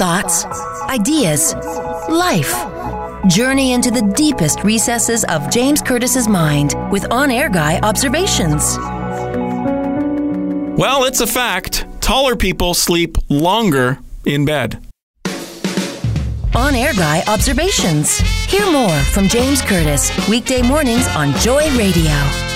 thoughts, ideas, life. Journey into the deepest recesses of James Curtis's mind with On Air Guy observations. Well, it's a fact. Taller people sleep longer in bed. On Air Guy observations. Hear more from James Curtis weekday mornings on Joy Radio.